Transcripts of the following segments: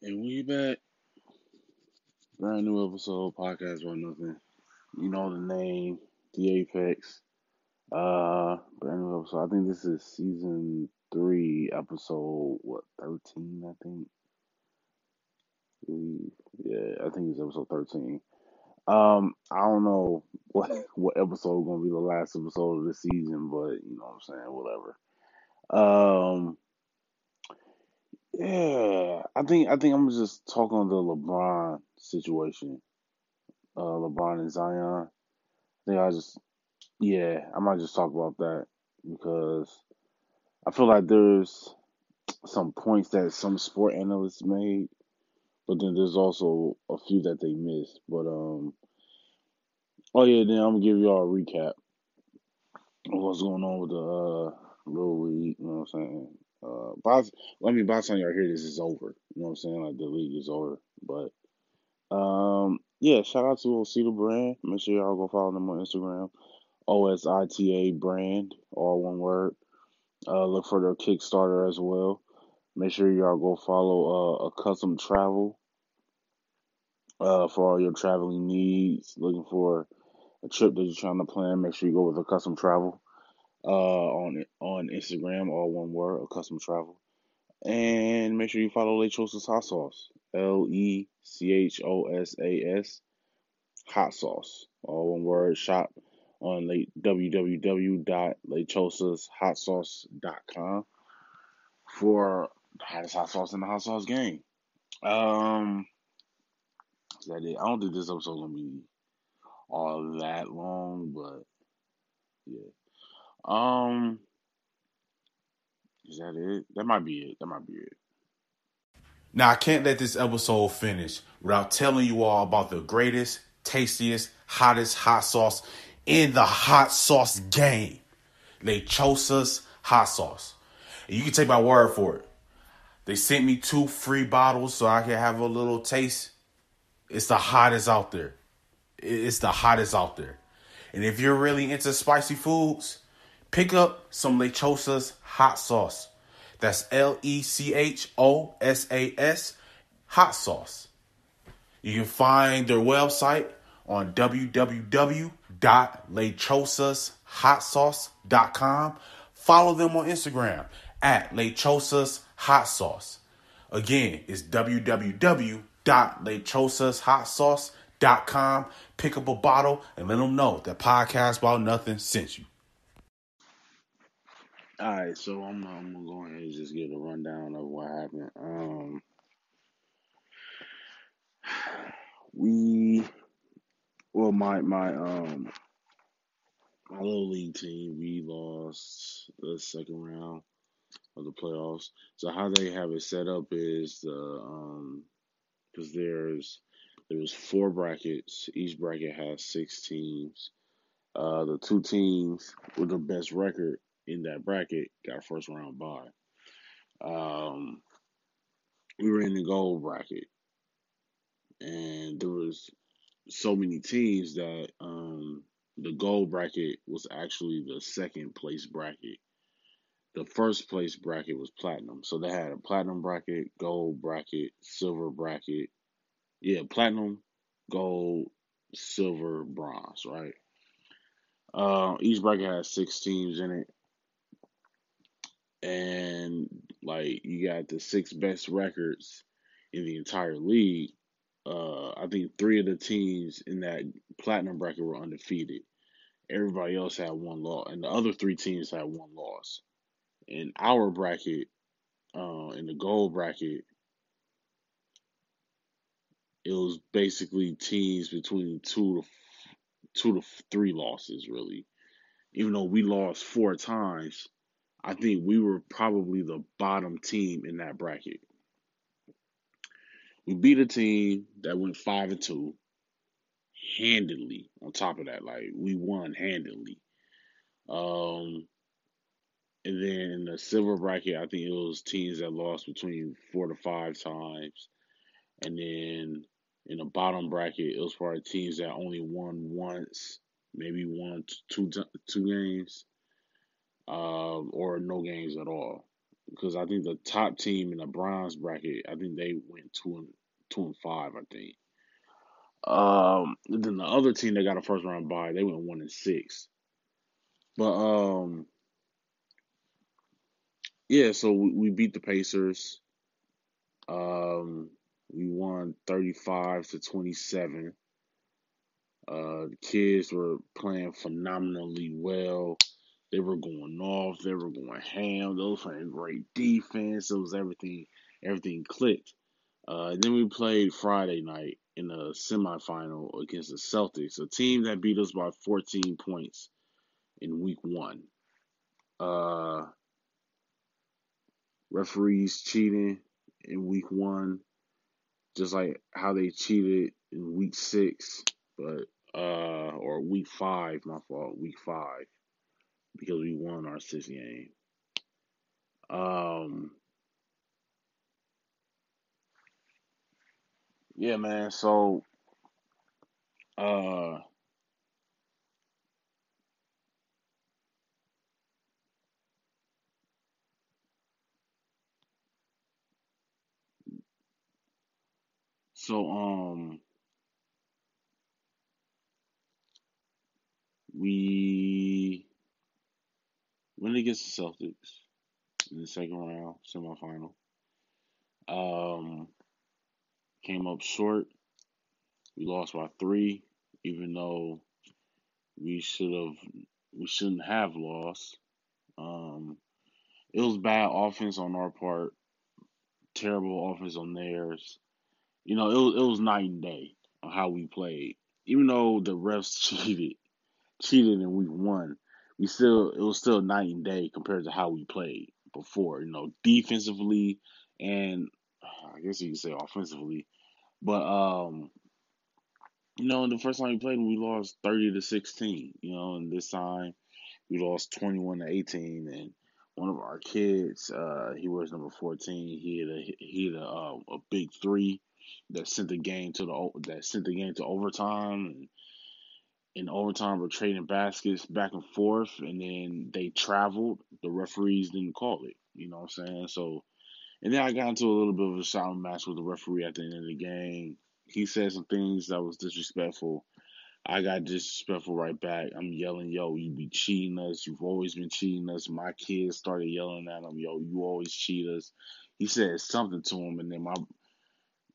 And we back. Brand new episode, podcast or nothing. You know the name, the Apex. Uh, brand new episode. I think this is season three, episode what, thirteen? I think. Yeah, I think it's episode thirteen. Um, I don't know what what episode gonna be the last episode of the season, but you know what I'm saying, whatever. Um, yeah, I think I think I'm just talking on the LeBron situation. Uh, LeBron and Zion. I think I just yeah, I might just talk about that because I feel like there's some points that some sport analysts made, but then there's also a few that they missed. But um, oh yeah, then I'm gonna give y'all a recap of what's going on with the uh little league. You know what I'm saying? Uh, by, I mean, by the time y'all hear this, is over. You know what I'm saying? Like the league is over. But um, yeah, shout out to Osita Brand. Make sure y'all go follow them on Instagram. OSITA Brand, all one word. Uh, look for their Kickstarter as well. Make sure y'all go follow uh, a custom travel uh, for all your traveling needs. Looking for a trip that you're trying to plan, make sure you go with a custom travel uh, on on Instagram, all one word, a custom travel. And make sure you follow Lechosas Hot Sauce, L E C H O S A S, Hot Sauce, all one word. Shop on the www.lechosashotsauce.com for the hottest hot sauce in the hot sauce game. Um, is that it? I don't think this episode gonna be all that long, but yeah. Um, is that it? That might be it. That might be it. Now, I can't let this episode finish without telling you all about the greatest, tastiest, hottest hot sauce in the hot sauce game. Lechosa's hot sauce. And you can take my word for it. They sent me two free bottles so I can have a little taste. It's the hottest out there. It's the hottest out there. And if you're really into spicy foods, pick up some Lechosa's hot sauce. That's L E C H O S A S hot sauce. You can find their website on www.lechosashotsauce.com. Follow them on Instagram at Lechosas Hot Sauce. Again, it's www.lechosashotsauce.com. Pick up a bottle and let them know that Podcast About Nothing sent you. All right, so I'm, I'm gonna go ahead and just give a rundown of what happened. Um, we, well, my my um my little league team, we lost the second round of the playoffs. So how they have it set up is the um because there's there's four brackets. Each bracket has six teams. Uh, the two teams with the best record in that bracket got first round bye. Um, we were in the gold bracket, and there was so many teams that um, the gold bracket was actually the second place bracket. The first place bracket was platinum, so they had a platinum bracket, gold bracket, silver bracket. Yeah, platinum, gold, silver, bronze, right? Uh, each bracket has six teams in it and like you got the six best records in the entire league. Uh, I think three of the teams in that platinum bracket were undefeated. Everybody else had one loss, and the other three teams had one loss. In our bracket, uh, in the gold bracket, it was basically teams between two to two to three losses, really. Even though we lost four times, I think we were probably the bottom team in that bracket. We beat a team that went five and two handedly. On top of that, like we won handedly. Um, and then in the silver bracket, I think it was teams that lost between four to five times, and then in the bottom bracket, it was probably teams that only won once, maybe won two two games um, or no games at all. because I think the top team in the bronze bracket, I think they went two and two and five. I think. Um, then the other team that got a first round bye, they went one and six. But um, yeah, so we, we beat the Pacers. Um, we won thirty five to twenty seven. Uh, the kids were playing phenomenally well. They were going off. They were going ham. They were great defense. It was everything. Everything clicked. Uh, then we played Friday night in the semifinal against the Celtics, a team that beat us by 14 points in week one. Uh, referees cheating in week one, just like how they cheated in week six, but uh, or week five, my fault, week five, because we won our sixth game. Um, yeah, man. So, uh, so um, we went against the Celtics in the second round, semifinal. Um, came up short. We lost by three, even though we should have we shouldn't have lost. Um, it was bad offense on our part, terrible offense on theirs. You know, it was, it was night and day on how we played. Even though the refs cheated, cheated in week one, we still it was still night and day compared to how we played before. You know, defensively and I guess you could say offensively, but um, you know, the first time we played, we lost thirty to sixteen. You know, and this time we lost twenty one to eighteen, and one of our kids, uh, he was number fourteen. He had a he had a, uh, a big three that sent the game to the that sent the game to overtime, and in overtime we're trading baskets back and forth, and then they traveled. The referees didn't call it. You know what I'm saying? So, and then I got into a little bit of a shouting match with the referee at the end of the game. He said some things that was disrespectful. I got disrespectful right back. I'm yelling, yo, you be cheating us. You've always been cheating us. My kids started yelling at him, yo, you always cheat us. He said something to him, and then my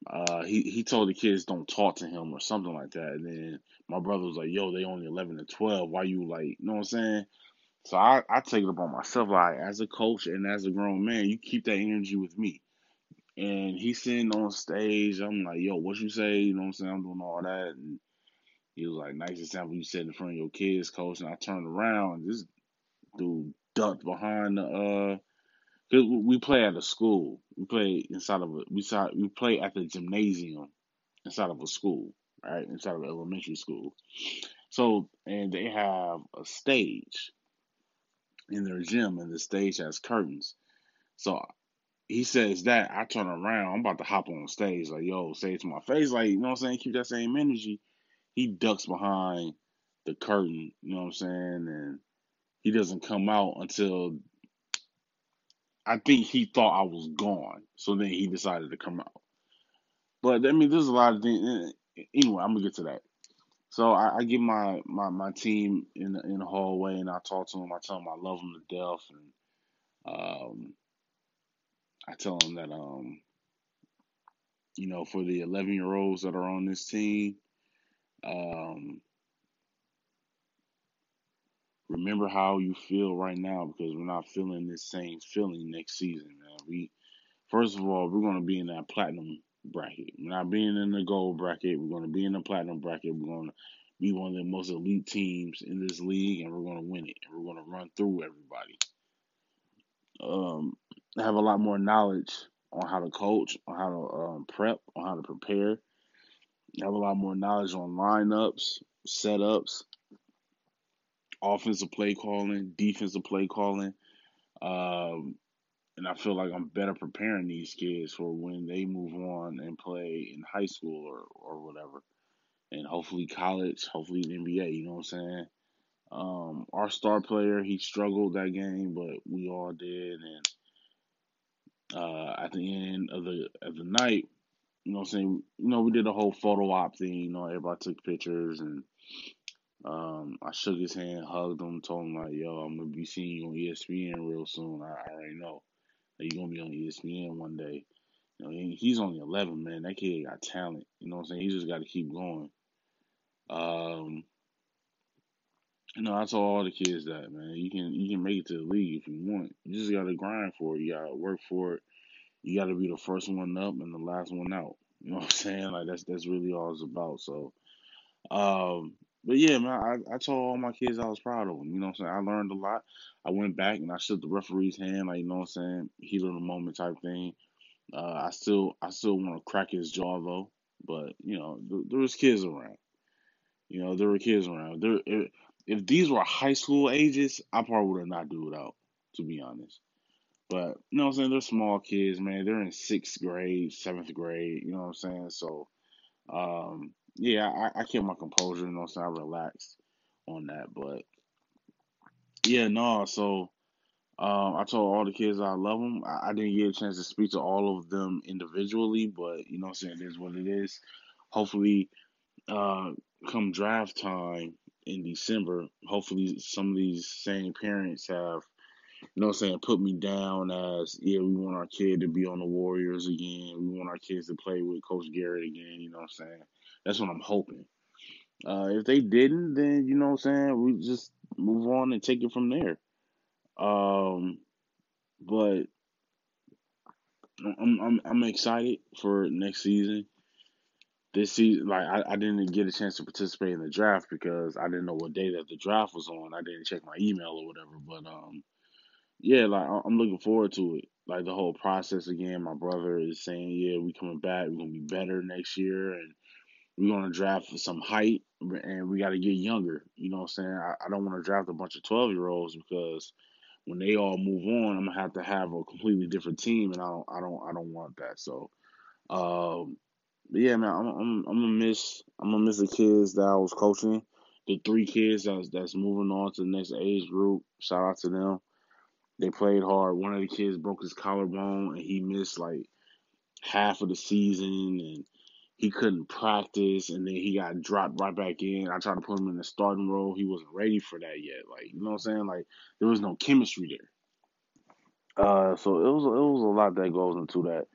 uh, he he told the kids don't talk to him or something like that. And then my brother was like, "Yo, they only eleven and twelve. Why you like, you know what I'm saying?" So I I take it upon myself, like as a coach and as a grown man, you keep that energy with me. And he's sitting on stage. I'm like, "Yo, what you say?" You know what I'm saying? I'm doing all that, and he was like, "Nice example you said in front of your kids, coach." And I turned around, and this dude ducked behind the uh Cause we play at a school. We play inside of a we saw we play at the gymnasium inside of a school, right? Inside of elementary school. So and they have a stage in their gym, and the stage has curtains. So he says that I turn around, I'm about to hop on stage, like yo, say it to my face, like you know what I'm saying, keep that same energy. He ducks behind the curtain, you know what I'm saying, and he doesn't come out until I think he thought I was gone, so then he decided to come out. But I mean, there's a lot of things. Anyway, I'm gonna get to that. So I, I give my, my, my team in the, in the hallway, and I talk to them. I tell them I love them to death, and um, I tell them that um, you know, for the 11 year olds that are on this team, um, remember how you feel right now because we're not feeling this same feeling next season, man. We first of all, we're gonna be in that platinum bracket. We're not being in the gold bracket. We're gonna be in the platinum bracket. We're gonna be one of the most elite teams in this league, and we're gonna win it. And we're gonna run through everybody. Um, have a lot more knowledge on how to coach, on how to um, prep, on how to prepare. Have a lot more knowledge on lineups, setups, offensive play calling, defensive play calling. Um, and I feel like I'm better preparing these kids for when they move on and play in high school or, or whatever. And hopefully college, hopefully the NBA, you know what I'm saying? Um, our star player, he struggled that game, but we all did. And uh, at the end of the of the night, you know, what I'm saying, you know, we did a whole photo op thing. You know, everybody took pictures, and um, I shook his hand, hugged him, told him like, "Yo, I'm gonna be seeing you on ESPN real soon. I, I already know that you're gonna be on ESPN one day." You know, he, he's only 11, man. That kid got talent. You know what I'm saying? He just got to keep going. Um, you know, I told all the kids that, man. You can you can make it to the league if you want. You just got to grind for it. You got to work for it. You got to be the first one up and the last one out. You know what I'm saying? Like that's that's really all it's about. So, um, but yeah, man, I, I told all my kids I was proud of them. You know what I'm saying? I learned a lot. I went back and I shook the referee's hand, like you know what I'm saying, heat of the moment type thing. Uh, I still I still want to crack his jaw though, but you know th- there was kids around. You know there were kids around. There if, if these were high school ages, I probably would have not do it out, to be honest. But you know what I'm saying? They're small kids, man. They're in sixth grade, seventh grade. You know what I'm saying? So, um, yeah, I, I kept my composure. You know I'm? I relaxed on that, but yeah, no. So um, I told all the kids I love them. I, I didn't get a chance to speak to all of them individually, but you know what I'm saying? It is what it is. Hopefully, uh, come draft time in December, hopefully some of these same parents have, you know I'm saying, put me down as, yeah, we want our kid to be on the Warriors again. We want our kids to play with Coach Garrett again. You know what I'm saying? That's what I'm hoping. Uh, if they didn't, then, you know what I'm saying, we just move on and take it from there. Um, but I'm I'm I'm excited for next season. This season, like I, I didn't get a chance to participate in the draft because I didn't know what day that the draft was on. I didn't check my email or whatever. But um, yeah, like I'm looking forward to it. Like the whole process again. My brother is saying, yeah, we coming back. We're gonna be better next year, and we're gonna draft for some height, and we got to get younger. You know what I'm saying? I, I don't want to draft a bunch of 12 year olds because when they all move on, I'm gonna have to have a completely different team, and I don't, I don't, I don't want that. So, um, yeah, man, I'm, I'm, I'm gonna miss, I'm gonna miss the kids that I was coaching, the three kids that's that's moving on to the next age group. Shout out to them. They played hard. One of the kids broke his collarbone, and he missed like half of the season, and he couldn't practice, and then he got dropped right back in. I tried to put him in the starting role. He wasn't ready for that yet. Like, you know what I'm saying? Like, there was no chemistry there. Uh, so it was it was a lot that goes into that.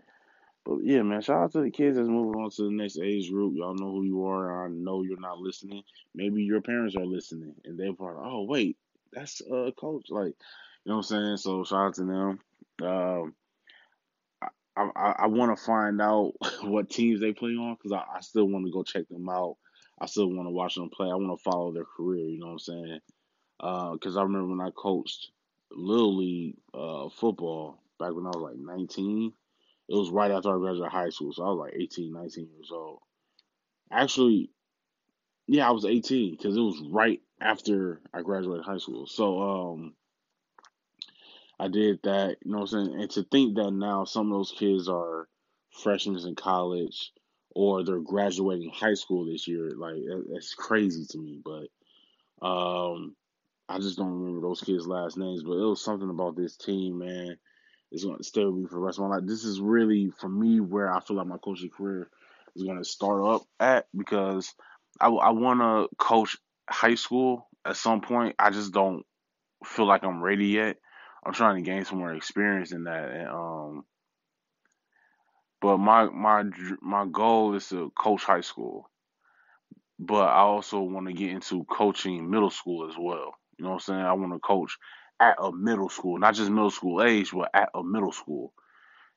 But yeah, man, shout out to the kids that's moving on to the next age group. Y'all know who you are. I know you're not listening. Maybe your parents are listening, and they're like, oh wait, that's a coach. Like, you know what I'm saying? So shout out to them. Um, I, I, want to find out what teams they play on because I, I still want to go check them out. I still want to watch them play. I want to follow their career. You know what I'm saying? Because uh, I remember when I coached little league uh, football back when I was like 19. It was right after I graduated high school, so I was like 18, 19 years old. Actually, yeah, I was 18 because it was right after I graduated high school. So um, I did that, you know what I'm saying? And to think that now some of those kids are freshmen in college or they're graduating high school this year, like that's crazy to me. But um, I just don't remember those kids' last names. But it was something about this team, man. It's going to stay with me for the rest of my life. This is really, for me, where I feel like my coaching career is going to start up at because I, I want to coach high school at some point. I just don't feel like I'm ready yet. I'm trying to gain some more experience in that. And, um, but my my my goal is to coach high school, but I also want to get into coaching middle school as well. You know what I'm saying? I want to coach at a middle school, not just middle school age, but at a middle school.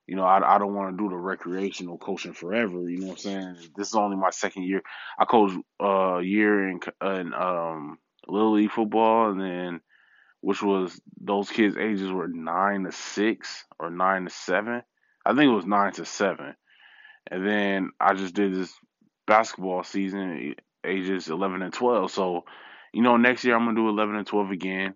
You know, I, I don't want to do the recreational coaching forever. You know what I'm saying? This is only my second year. I coached a uh, year in, in um, little league football, and then which was those kids' ages were nine to six or nine to seven. I think it was nine to seven. And then I just did this basketball season, ages eleven and twelve. So, you know, next year I'm gonna do eleven and twelve again.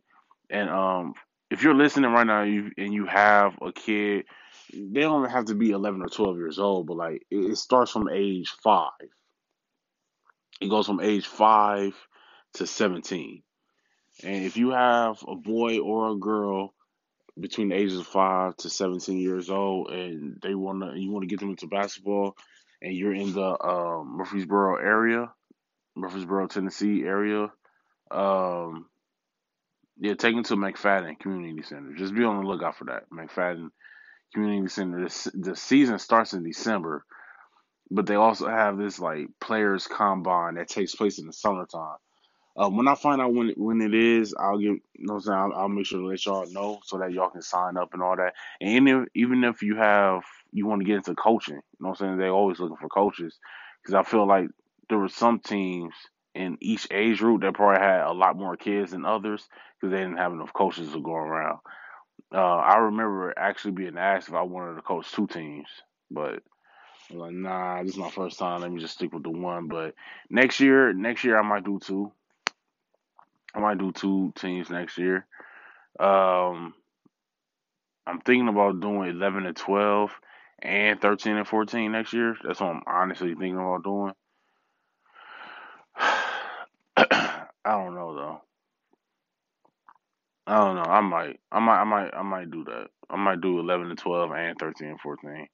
And um, if you're listening right now and you have a kid, they don't have to be eleven or twelve years old, but like it, starts from age five. It goes from age five to seventeen. And if you have a boy or a girl between the ages of five to seventeen years old, and they wanna you want to get them into basketball, and you're in the um, Murfreesboro area, Murfreesboro, Tennessee area. Um, yeah, take them to McFadden Community Center. Just be on the lookout for that McFadden Community Center. The, the season starts in December, but they also have this like players combine that takes place in the summertime. Um, when I find out when when it is, I'll give you know what I'm saying. I'll, I'll make sure to let y'all know so that y'all can sign up and all that. And even if, even if you have you want to get into coaching, you know what I'm saying. They're always looking for coaches because I feel like there were some teams in each age group that probably had a lot more kids than others because they didn't have enough coaches to go around. Uh, I remember actually being asked if I wanted to coach two teams, but like, nah, this is my first time. Let me just stick with the one. But next year, next year I might do two. I might do two teams next year. Um, I'm thinking about doing 11 and 12 and 13 and 14 next year. That's what I'm honestly thinking about doing. I don't know though. I don't know. I might. I might. I might. I might do that. I might do 11 and 12 and 13 and 14.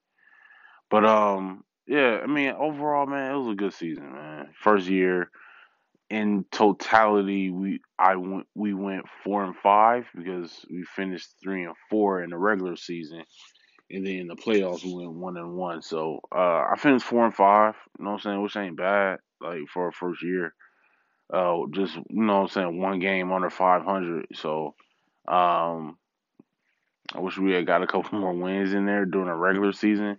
But um, yeah. I mean, overall, man, it was a good season, man. First year in totality, we I went we went four and five because we finished three and four in the regular season, and then in the playoffs we went one and one. So uh, I finished four and five. You know what I'm saying? Which ain't bad, like for a first year. Uh, just you know what I'm saying, one game under 500. So um, I wish we had got a couple more wins in there during the regular season.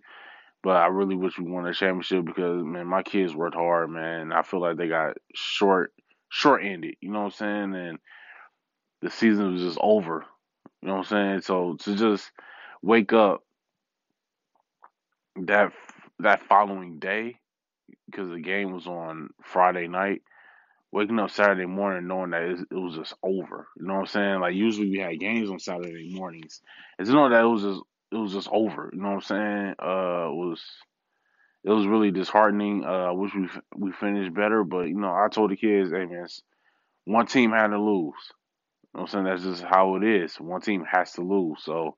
But I really wish we won a championship because man, my kids worked hard, man. I feel like they got short short ended, you know what I'm saying? And the season was just over. You know what I'm saying? So to just wake up that that following day because the game was on Friday night, waking up Saturday morning knowing that it, was just over. You know what I'm saying? Like usually we had games on Saturday mornings, and to know that it was just it was just over. You know what I'm saying? Uh, it was it was really disheartening. Uh, I wish we we finished better, but you know I told the kids, hey man, one team had to lose. You know what I'm saying? That's just how it is. One team has to lose. So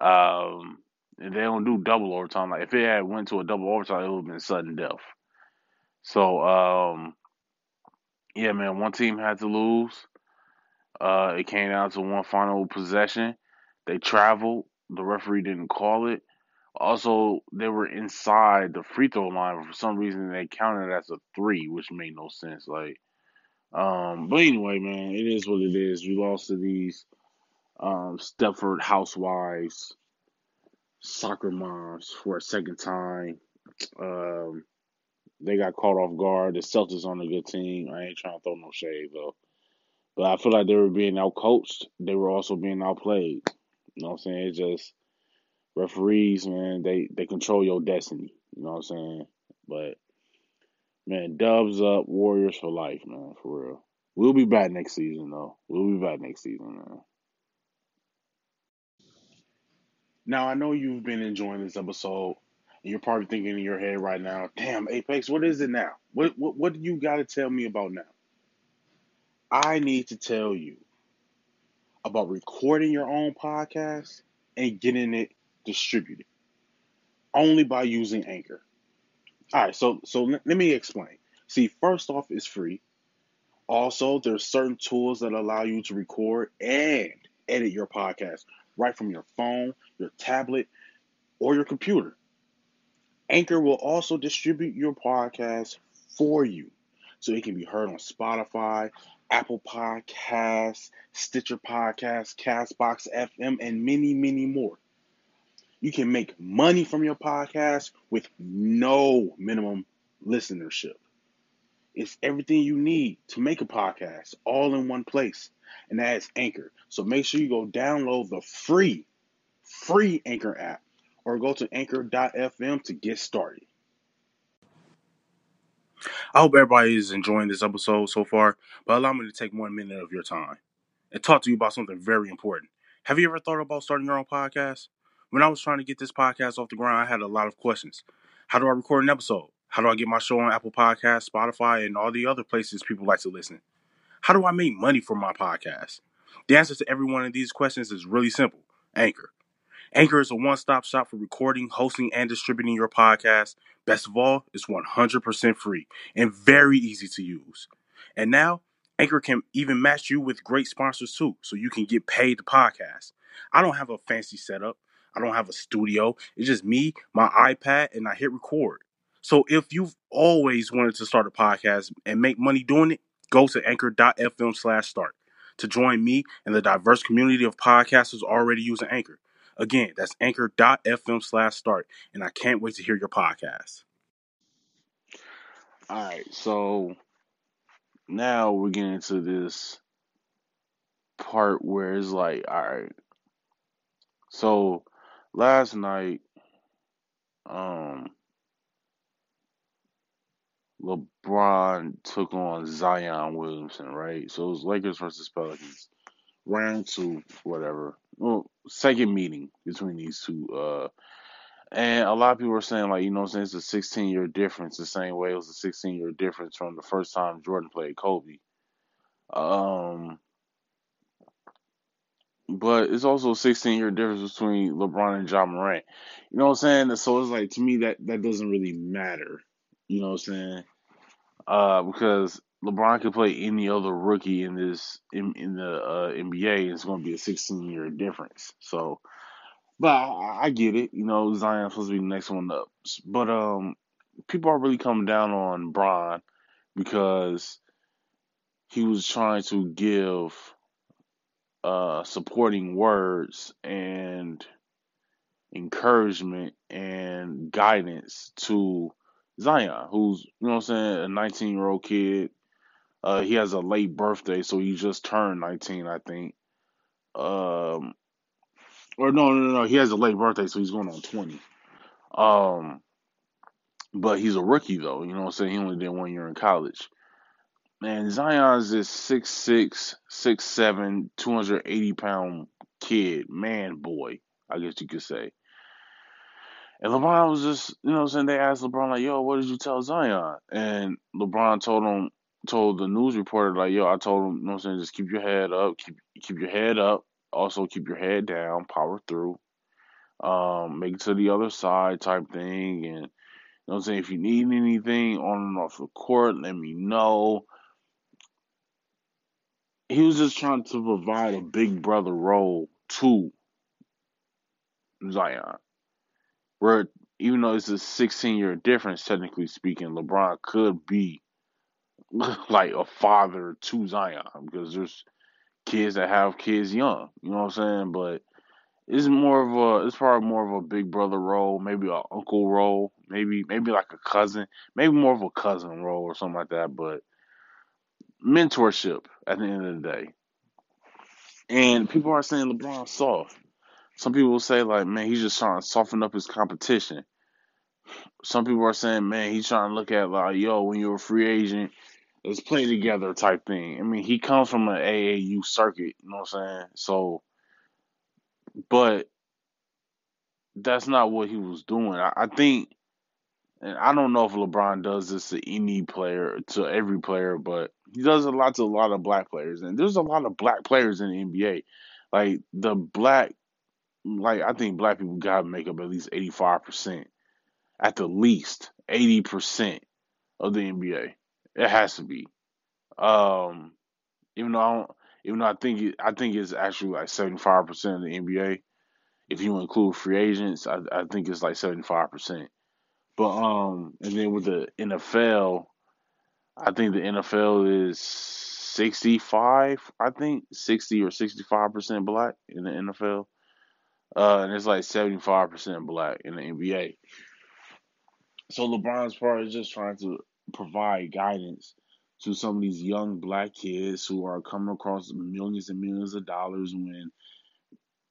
um, they don't do double overtime. Like if it had went to a double overtime, it would have been sudden death. So um, yeah, man, one team had to lose. Uh, it came down to one final possession. They traveled. The referee didn't call it. Also, they were inside the free throw line, for some reason they counted it as a three, which made no sense. Like, um, but anyway, man, it is what it is. We lost to these um, Stepford housewives, soccer moms for a second time. Um, they got caught off guard. The Celtics on a good team. I ain't trying to throw no shade though, but I feel like they were being outcoached. They were also being outplayed. You know what I'm saying? It's just referees, man. They they control your destiny. You know what I'm saying? But man, dubs up, Warriors for life, man. For real. We'll be back next season though. We'll be back next season, man. Now I know you've been enjoying this episode, and you're probably thinking in your head right now, "Damn, Apex, what is it now? What what what do you got to tell me about now?" I need to tell you about recording your own podcast and getting it distributed only by using Anchor. All right, so so let, me explain. See, first off, it's free. Also, there's certain tools that allow you to record and edit your podcast right from your phone, your tablet, or your computer. Anchor will also distribute your podcast for you so it can be heard on Spotify, Apple Podcasts, Stitcher Podcasts, Castbox FM, and many, many more. You can make money from your podcast with no minimum listenership. It's everything you need to make a podcast all in one place, and that is Anchor. So make sure you go download the free, free Anchor app or go to anchor.fm to get started. I hope everybody is enjoying this episode so far, but allow me to take one minute of your time and talk to you about something very important. Have you ever thought about starting your own podcast? When I was trying to get this podcast off the ground, I had a lot of questions. How do I record an episode? How do I get my show on Apple Podcasts, Spotify, and all the other places people like to listen? How do I make money from my podcast? The answer to every one of these questions is really simple Anchor. Anchor is a one stop shop for recording, hosting, and distributing your podcast. Best of all, it's 100% free and very easy to use. And now, Anchor can even match you with great sponsors too, so you can get paid to podcast. I don't have a fancy setup, I don't have a studio. It's just me, my iPad, and I hit record. So if you've always wanted to start a podcast and make money doing it, go to anchor.fm slash start to join me and the diverse community of podcasters already using Anchor. Again, that's anchor.fm slash start. And I can't wait to hear your podcast. All right, so now we're getting into this part where it's like, all right. So last night, um, LeBron took on Zion Williamson, right? So it was Lakers versus Pelicans, round two, whatever. Well, second meeting between these two. Uh, and a lot of people are saying, like, you know, since it's a 16 year difference, the same way it was a 16 year difference from the first time Jordan played Kobe. Um, but it's also a 16 year difference between LeBron and Ja Morant. You know what I'm saying? So it's like to me that that doesn't really matter. You know what I'm saying? Uh, because LeBron could play any other rookie in this in, in the uh, NBA, it's going to be a 16 year difference. So, but I, I get it. You know, Zion's supposed to be the next one up, but um, people are really coming down on Bron because he was trying to give uh, supporting words and encouragement and guidance to Zion, who's, you know I'm saying, a 19 year old kid. Uh, he has a late birthday, so he just turned 19, I think. Um, or no, no, no, he has a late birthday, so he's going on 20. Um, but he's a rookie though, you know what I'm saying? He only did one year in college. Man, Zion's this 6'6, 6'7, 280 pound kid, man boy, I guess you could say. And LeBron was just, you know what I'm saying? They asked LeBron, like, yo, what did you tell Zion? And LeBron told him, told the news reporter, like, yo, I told him, you know I'm saying, just keep your head up, keep keep your head up, also keep your head down, power through, um, make it to the other side type thing. And, you know I'm saying, if you need anything on and off the court, let me know. He was just trying to provide a big brother role to Zion where even though it's a 16 year difference, technically speaking, LeBron could be like a father to Zion because there's kids that have kids young, you know what I'm saying? But it's more of a, it's probably more of a big brother role, maybe an uncle role, maybe maybe like a cousin, maybe more of a cousin role or something like that. But mentorship at the end of the day. And people are saying LeBron soft. Some people say like, man, he's just trying to soften up his competition. Some people are saying, man, he's trying to look at like, yo, when you're a free agent, let's play together type thing. I mean, he comes from an AAU circuit, you know what I'm saying? So, but that's not what he was doing. I, I think, and I don't know if LeBron does this to any player, to every player, but he does a lot to a lot of black players, and there's a lot of black players in the NBA. Like the black like I think black people gotta make up at least eighty five percent, at the least eighty percent of the NBA. It has to be. Um, even though I don't, even though I think it, I think it's actually like seventy five percent of the NBA. If you include free agents, I, I think it's like seventy five percent. But um, and then with the NFL, I think the NFL is sixty five. I think sixty or sixty five percent black in the NFL. Uh, and it's like 75% black in the NBA. So LeBron's part is just trying to provide guidance to some of these young black kids who are coming across millions and millions of dollars when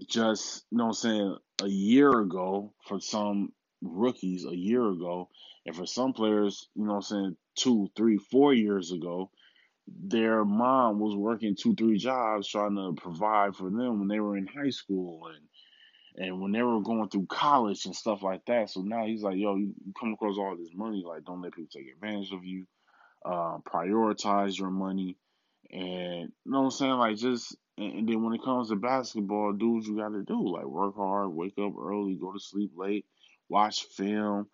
just, you know I'm saying, a year ago for some rookies, a year ago, and for some players, you know I'm saying, two, three, four years ago, their mom was working two, three jobs trying to provide for them when they were in high school and and when they were going through college and stuff like that. So now he's like, yo, you come across all this money, like don't let people take advantage of you. Uh, prioritize your money And you know what I'm saying? Like just and then when it comes to basketball, do what you got to do. Like work hard, wake up early, go to sleep late, watch film,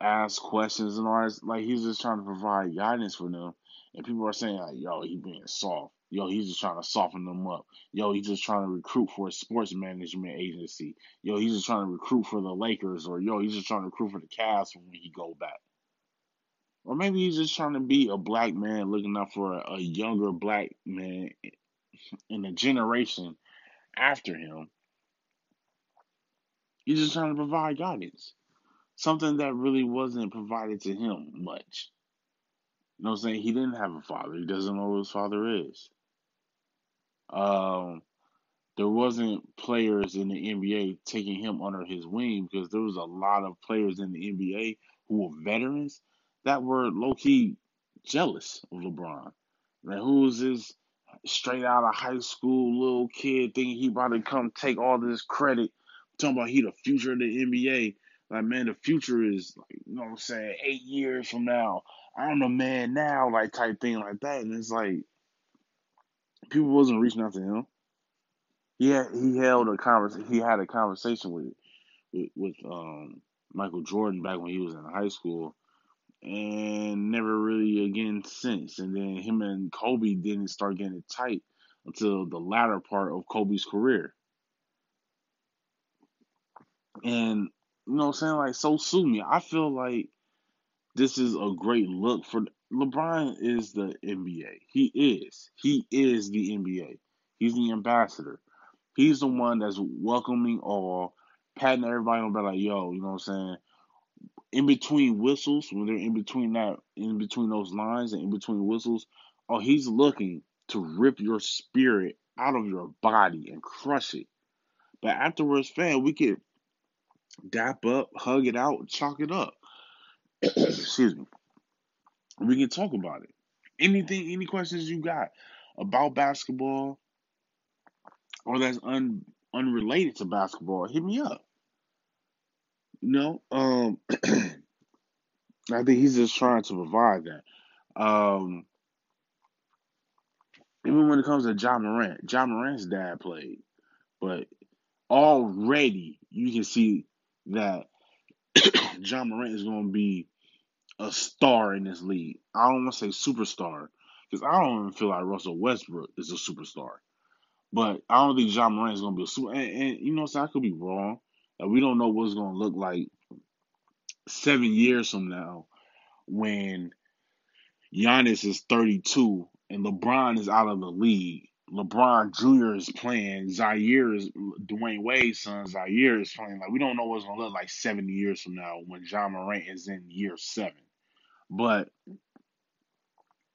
ask questions and all that. Like he's just trying to provide guidance for them. And people are saying like, "Yo, he being soft. Yo, he's just trying to soften them up. Yo, he's just trying to recruit for a sports management agency. Yo, he's just trying to recruit for the Lakers, or yo, he's just trying to recruit for the Cavs when he go back." Or maybe he's just trying to be a black man looking out for a, a younger black man in the generation after him. He's just trying to provide guidance. Something that really wasn't provided to him much. You know what I'm saying? He didn't have a father. He doesn't know who his father is. Um, there wasn't players in the NBA taking him under his wing because there was a lot of players in the NBA who were veterans that were low key jealous of LeBron. Like who's this straight out of high school little kid thinking he about to come take all this credit, talking about he the future of the NBA. Like man, the future is like you know what I'm saying, eight years from now. I'm the man now, like type thing like that. And it's like people wasn't reaching out to him. He had, he held a conversation. He had a conversation with, with with um Michael Jordan back when he was in high school, and never really again since. And then him and Kobe didn't start getting tight until the latter part of Kobe's career. And you know what I'm saying? Like, so sue me. I feel like this is a great look for LeBron is the NBA. He is. He is the NBA. He's the ambassador. He's the one that's welcoming all, patting everybody on the back like, yo, you know what I'm saying? In between whistles, when they're in between that, in between those lines and in between whistles, oh, he's looking to rip your spirit out of your body and crush it. But afterwards, fam, we could dap up, hug it out, chalk it up. Excuse me. We can talk about it. Anything, any questions you got about basketball or that's un, unrelated to basketball, hit me up. You know, um, I think he's just trying to provide that. Um, even when it comes to Ja Morant, Ja Morant's dad played, but already you can see that Ja Morant is going to be a star in this league. I don't want to say superstar because I don't even feel like Russell Westbrook is a superstar. But I don't think Ja Morant is going to be a super. And, and you know, so I could be wrong. Like, we don't know what it's going to look like seven years from now when Giannis is 32 and LeBron is out of the league. LeBron Jr. is playing. Zaire is Dwyane Wade's son. Zaire is playing. Like we don't know what it's gonna look like 70 years from now when Ja Morant is in year seven, but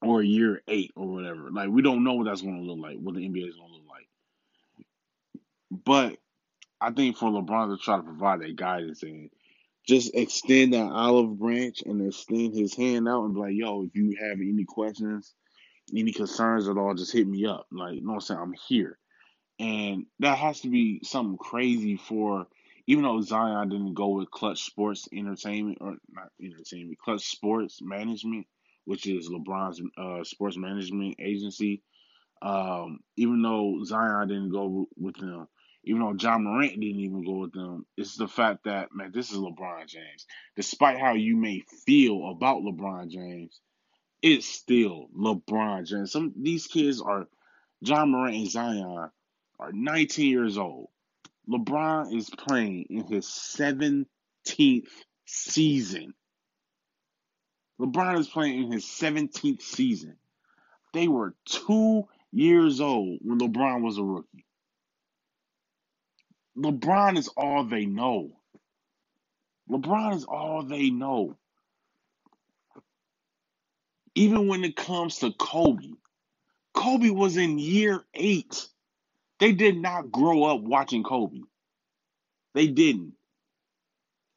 or year eight or whatever. Like we don't know what that's gonna look like. What the NBA is gonna look like. But I think for LeBron to try to provide that guidance and just extend that olive branch and extend his hand out and be like, yo, if you have any questions, any concerns at all, just hit me up. Like, you know what I'm saying? I'm here. And that has to be something crazy for, even though Zion didn't go with Clutch Sports Entertainment, or not entertainment, Clutch Sports Management, which is LeBron's uh, sports management agency. Um, even though Zion didn't go with them, even though Ja Morant didn't even go with them, it's the fact that, man, this is LeBron James. Despite how you may feel about LeBron James, it's still LeBron James. Some these kids are Ja Morant and Zion are 19 years old. LeBron is playing in his 17th season. LeBron is playing in his 17th season. They were two years old when LeBron was a rookie. LeBron is all they know. LeBron is all they know. Even when it comes to Kobe, Kobe was in year eight. They did not grow up watching Kobe. They didn't.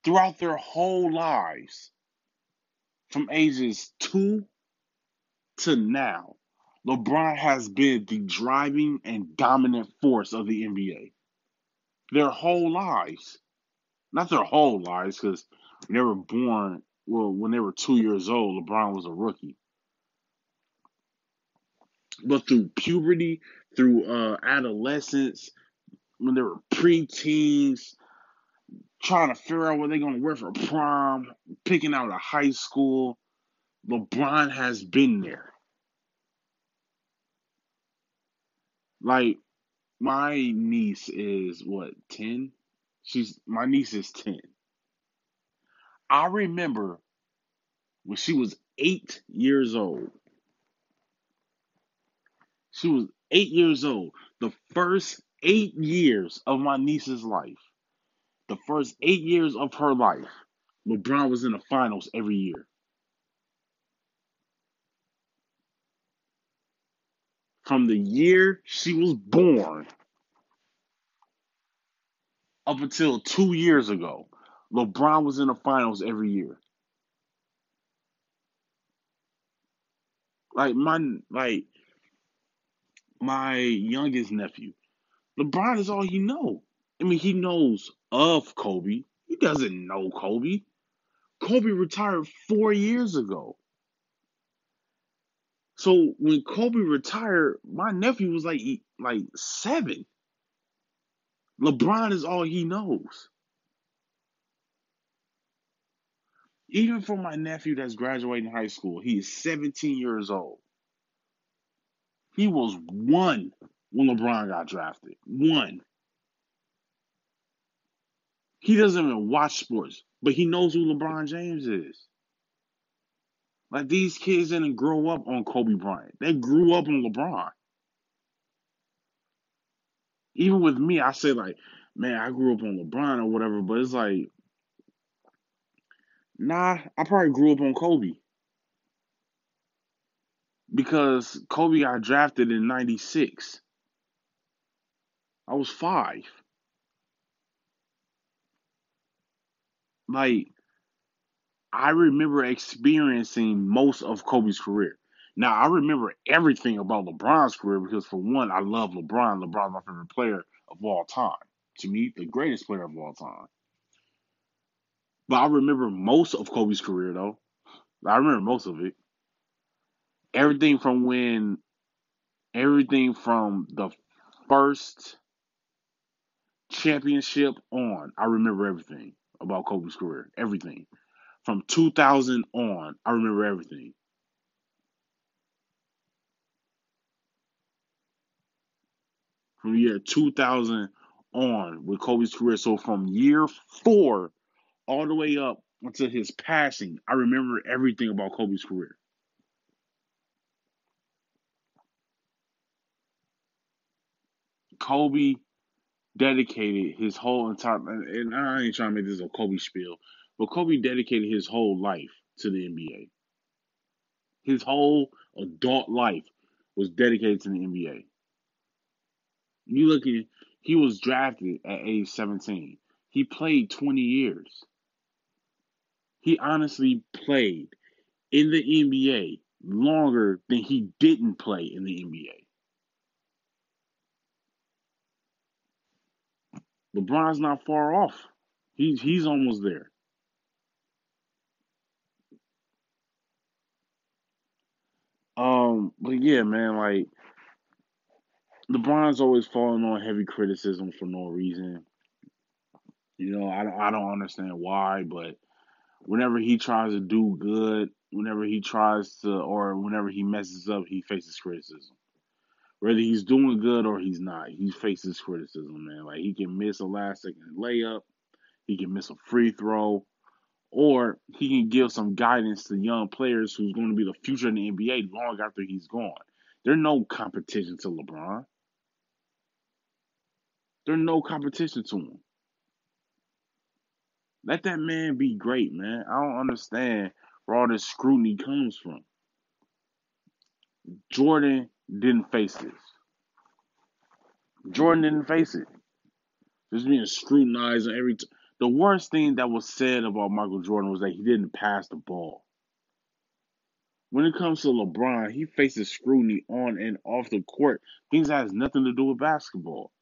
Throughout their whole lives, from ages two to now, LeBron has been the driving and dominant force of the NBA. Their whole lives. Not their whole lives, because when they were born, well, when they were two years old, LeBron was a rookie. But through puberty, through uh, adolescence, when they were preteens, trying to figure out what they're going to wear for prom, picking out a high school, LeBron has been there. Like, my niece is what, 10? She's my niece is 10. I remember when she was eight years old. She was eight years old. The first eight years of my niece's life, the first eight years of her life, LeBron was in the finals every year. From the year she was born up until two years ago, LeBron was in the finals every year. Like my like my youngest nephew, LeBron is all he know. I mean, he knows of Kobe. He doesn't know Kobe. Kobe retired four years ago. So when Kobe retired, my nephew was like like seven. LeBron is all he knows. Even for my nephew that's graduating high school, he is 17 years old. He was one when LeBron got drafted. One. He doesn't even watch sports, but he knows who LeBron James is. Like these kids didn't grow up on Kobe Bryant. They grew up on LeBron. Even with me, I say like, man, I grew up on LeBron or whatever, but it's like, nah, I probably grew up on Kobe. Because Kobe got drafted in 96. I was five. Like, I remember experiencing most of Kobe's career. Now, I remember everything about LeBron's career because, for one, I love LeBron. LeBron's my favorite player of all time. To me, the greatest player of all time. But I remember most of Kobe's career, though. I remember most of it. Everything from when, everything from the first championship on, I remember everything about Kobe's career. Everything. From 2000 on, I remember everything. From year 2000 on with Kobe's career. So from year four all the way up until his passing, I remember everything about Kobe's career. Kobe dedicated his whole entire, and I ain't trying to make this a Kobe spiel, but Kobe dedicated his whole life to the NBA. His whole adult life was dedicated to the NBA. You look at, he was drafted at age 17. He played 20 years. He honestly played in the NBA longer than he didn't play in the NBA. LeBron's not far off. He's he's almost there. Um, but yeah, man, like LeBron's always falling on heavy criticism for no reason. You know, I don't I don't understand why, but whenever he tries to do good, whenever he tries to or whenever he messes up, he faces criticism. Whether he's doing good or he's not, he faces criticism, man. Like he can miss a last second layup, he can miss a free throw, or he can give some guidance to young players who's going to be the future in the NBA long after he's gone. There's no competition to LeBron. There's no competition to him. Let that man be great, man. I don't understand where all this scrutiny comes from. Jordan didn't face this. Jordan didn't face it. Just being scrutinized on every. T- the worst thing that was said about Michael Jordan was that he didn't pass the ball. When it comes to LeBron, he faces scrutiny on and off the court. Things that has nothing to do with basketball.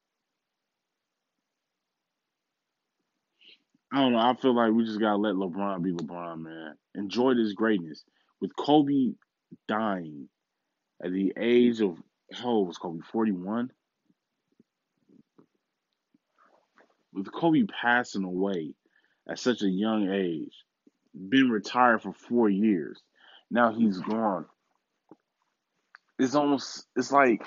I don't know. I feel like we just gotta let LeBron be LeBron, man. Enjoy this greatness. With Kobe dying at the age of how was Kobe? 41? With Kobe passing away at such a young age, been retired for four years, now he's gone. It's almost, it's like,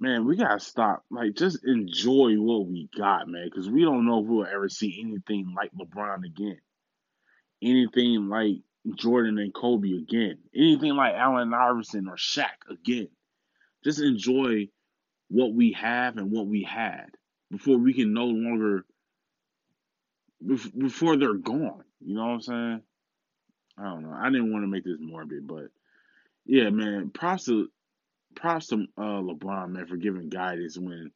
man, we gotta stop. Like, just enjoy what we got, man, because we don't know if we'll ever see anything like LeBron again. Anything like Jordan and Kobe again. Anything like Allen Iverson or Shaq again. Just enjoy what we have and what we had before we can no longer before they're gone. You know what I'm saying? I don't know. I didn't want to make this morbid, but yeah, man. Props to props to uh, LeBron, man, for giving guidance when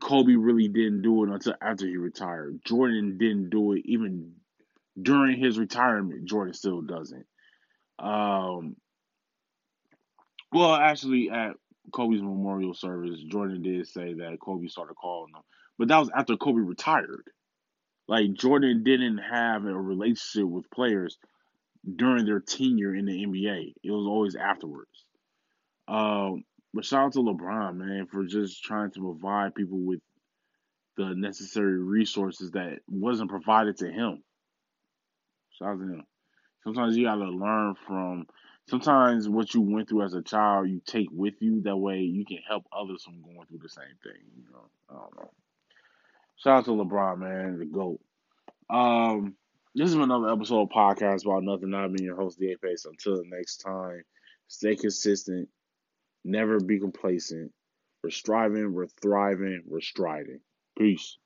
Kobe really didn't do it until after he retired. Jordan didn't do it even during his retirement. Jordan still doesn't. Um, well, actually, at Kobe's memorial service, Jordan did say that Kobe started calling him, but that was after Kobe retired. Like Jordan didn't have a relationship with players during their tenure in the NBA. It was always afterwards. Um, but shout out to LeBron, man, for just trying to provide people with the necessary resources that wasn't provided to him. Him. Sometimes you gotta learn from. Sometimes what you went through as a child, you take with you. That way, you can help others from going through the same thing. You know, I don't know. Shout out to LeBron, man, the GOAT. Um, this is another episode of podcast about nothing. I've been your host, DA Pace. Until the next time, stay consistent, never be complacent. We're striving, we're thriving, we're striding. Peace.